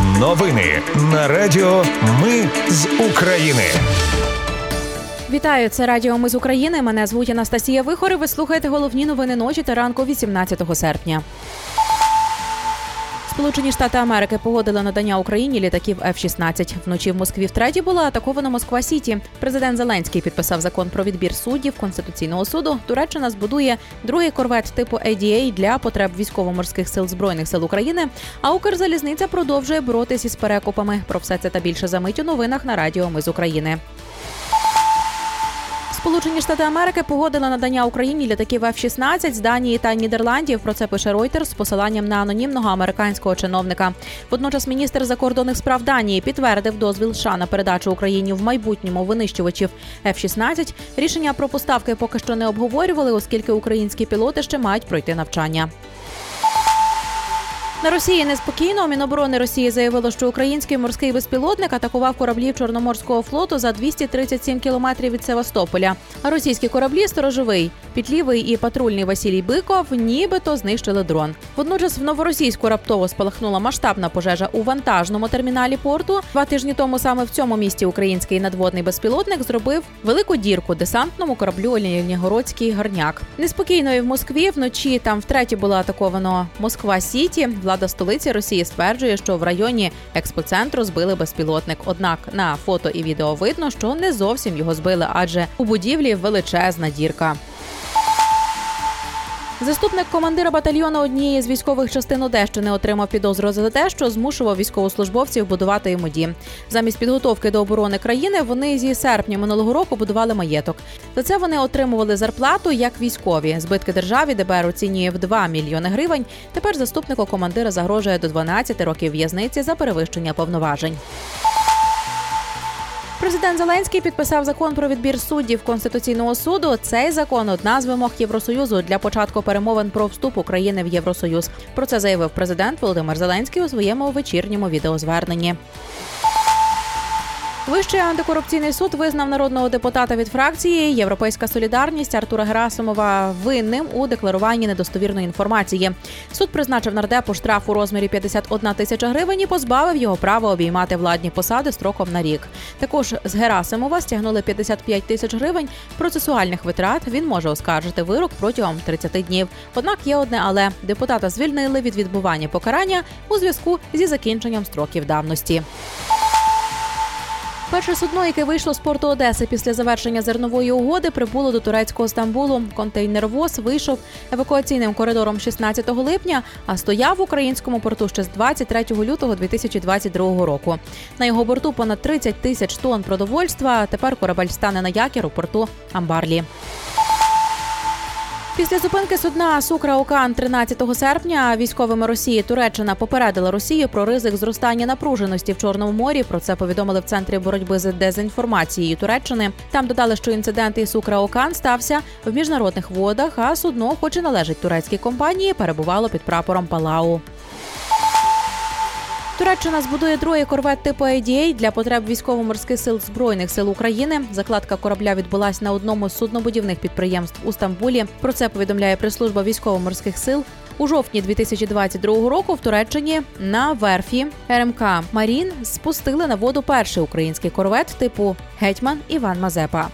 Новини на Радіо Ми з України. Вітаю, це Радіо Ми з України. Мене звуть Анастасія Вихор. і Ви слухаєте головні новини ночі та ранку 18 серпня. Сполучені Штати Америки погодили надання Україні літаків F-16. Вночі в Москві втретє була атакована Москва Сіті. Президент Зеленський підписав закон про відбір суддів Конституційного суду. Туреччина збудує другий корвет типу ADA для потреб військово-морських сил збройних сил України. А Укрзалізниця продовжує боротись із перекупами. Про все це та більше за мить у новинах на Радіо Ми з України. Сполучені Штати Америки погодили надання Україні літаків F-16 з Данії та Нідерландів. Про це пише Reuters з посиланням на анонімного американського чиновника. Водночас міністр закордонних справ Данії підтвердив дозвіл США на передачу Україні в майбутньому винищувачів F-16. Рішення про поставки поки що не обговорювали, оскільки українські пілоти ще мають пройти навчання. На Росії неспокійно. Міноборони Росії заявило, що український морський безпілотник атакував кораблів Чорноморського флоту за 237 кілометрів від Севастополя. А російські кораблі сторожовий, пітлівий і патрульний Василій Биков, нібито знищили дрон. Водночас в новоросійську раптово спалахнула масштабна пожежа у вантажному терміналі порту. Два тижні тому саме в цьому місті український надводний безпілотник зробив велику дірку десантному кораблю Олєнігородський горняк. Неспокійно і в Москві вночі там втретє було атаковано Москва Сіті влада столиці Росії стверджує, що в районі експоцентру збили безпілотник. Однак на фото і відео видно, що не зовсім його збили, адже у будівлі величезна дірка. Заступник командира батальйону однієї з військових частин Одещини отримав підозру за те, що змушував військовослужбовців будувати йому дім. Замість підготовки до оборони країни вони зі серпня минулого року будували маєток. За це вони отримували зарплату як військові. Збитки державі ДБР оцінює в 2 мільйони гривень. Тепер заступнику командира загрожує до 12 років в'язниці за перевищення повноважень. Президент Зеленський підписав закон про відбір суддів Конституційного суду. Цей закон одна з вимог Євросоюзу для початку перемовин про вступ України в Євросоюз. Про це заявив президент Володимир Зеленський у своєму вечірньому відеозверненні. Вищий антикорупційний суд визнав народного депутата від фракції Європейська солідарність Артура Герасимова винним у декларуванні недостовірної інформації. Суд призначив нардепу штраф у розмірі 51 тисяча гривень і позбавив його права обіймати владні посади строком на рік. Також з Герасимова стягнули 55 тисяч гривень процесуальних витрат. Він може оскаржити вирок протягом 30 днів. Однак є одне, але депутата звільнили від відбування покарання у зв'язку зі закінченням строків давності. Перше судно, яке вийшло з порту Одеси після завершення зернової угоди, прибуло до турецького Стамбулу. Контейнервоз вийшов евакуаційним коридором 16 липня, а стояв в українському порту ще з 23 лютого 2022 року. На його борту понад 30 тисяч тонн продовольства. Тепер корабель стане на якір у порту Амбарлі. Після зупинки судна Сукра Окан 13 серпня військовими Росії Туреччина попередила Росію про ризик зростання напруженості в Чорному морі. Про це повідомили в центрі боротьби з дезінформацією Туреччини. Там додали, що інцидент із Сукра Окан стався в міжнародних водах, а судно, хоч і належить турецькій компанії, перебувало під прапором Палау. Туреччина збудує другий корвет типу ADA для потреб військово-морських сил збройних сил України. Закладка корабля відбулась на одному з суднобудівних підприємств у Стамбулі. Про це повідомляє прес-служба військово-морських сил. У жовтні 2022 року в Туреччині на верфі РМК Марін спустили на воду перший український корвет типу Гетьман Іван Мазепа.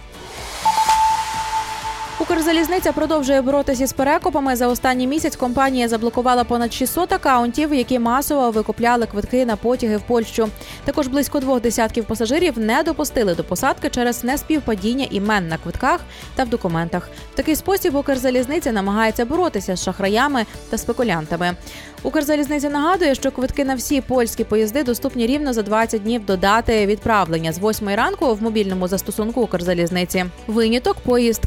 Укрзалізниця продовжує боротися з перекупами. За останній місяць компанія заблокувала понад 600 акаунтів, які масово викупляли квитки на потяги в Польщу. Також близько двох десятків пасажирів не допустили до посадки через неспівпадіння імен на квитках та в документах. В такий спосіб Укрзалізниця намагається боротися з шахраями та спекулянтами. Укрзалізниця нагадує, що квитки на всі польські поїзди доступні рівно за 20 днів до дати відправлення з 8 ранку в мобільному застосунку Укрзалізниці. Виняток поїзд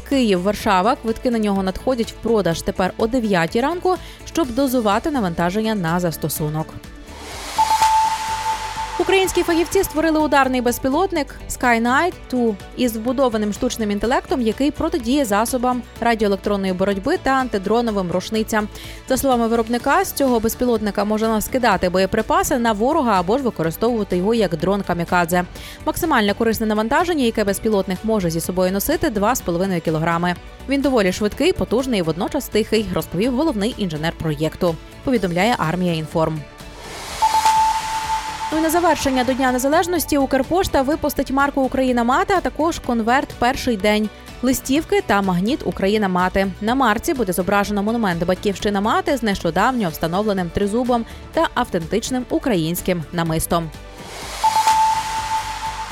Київ-Варшава. Квитки на нього надходять в продаж тепер о 9 ранку, щоб дозувати навантаження на застосунок. Українські фахівці створили ударний безпілотник Skynight 2 із вбудованим штучним інтелектом, який протидіє засобам радіоелектронної боротьби та антидроновим рушницям. За словами виробника, з цього безпілотника можна скидати боєприпаси на ворога або ж використовувати його як дрон камікадзе. Максимальне корисне навантаження, яке безпілотник може зі собою носити, 2,5 кілограми. Він доволі швидкий, потужний і водночас тихий, розповів головний інженер проєкту. Повідомляє армія інформ. Ну і на завершення до Дня Незалежності Укрпошта випустить марку Україна Мати, а також конверт перший день. Листівки та магніт Україна мати на марці буде зображено монумент Батьківщина мати з нещодавньо встановленим тризубом та автентичним українським намистом.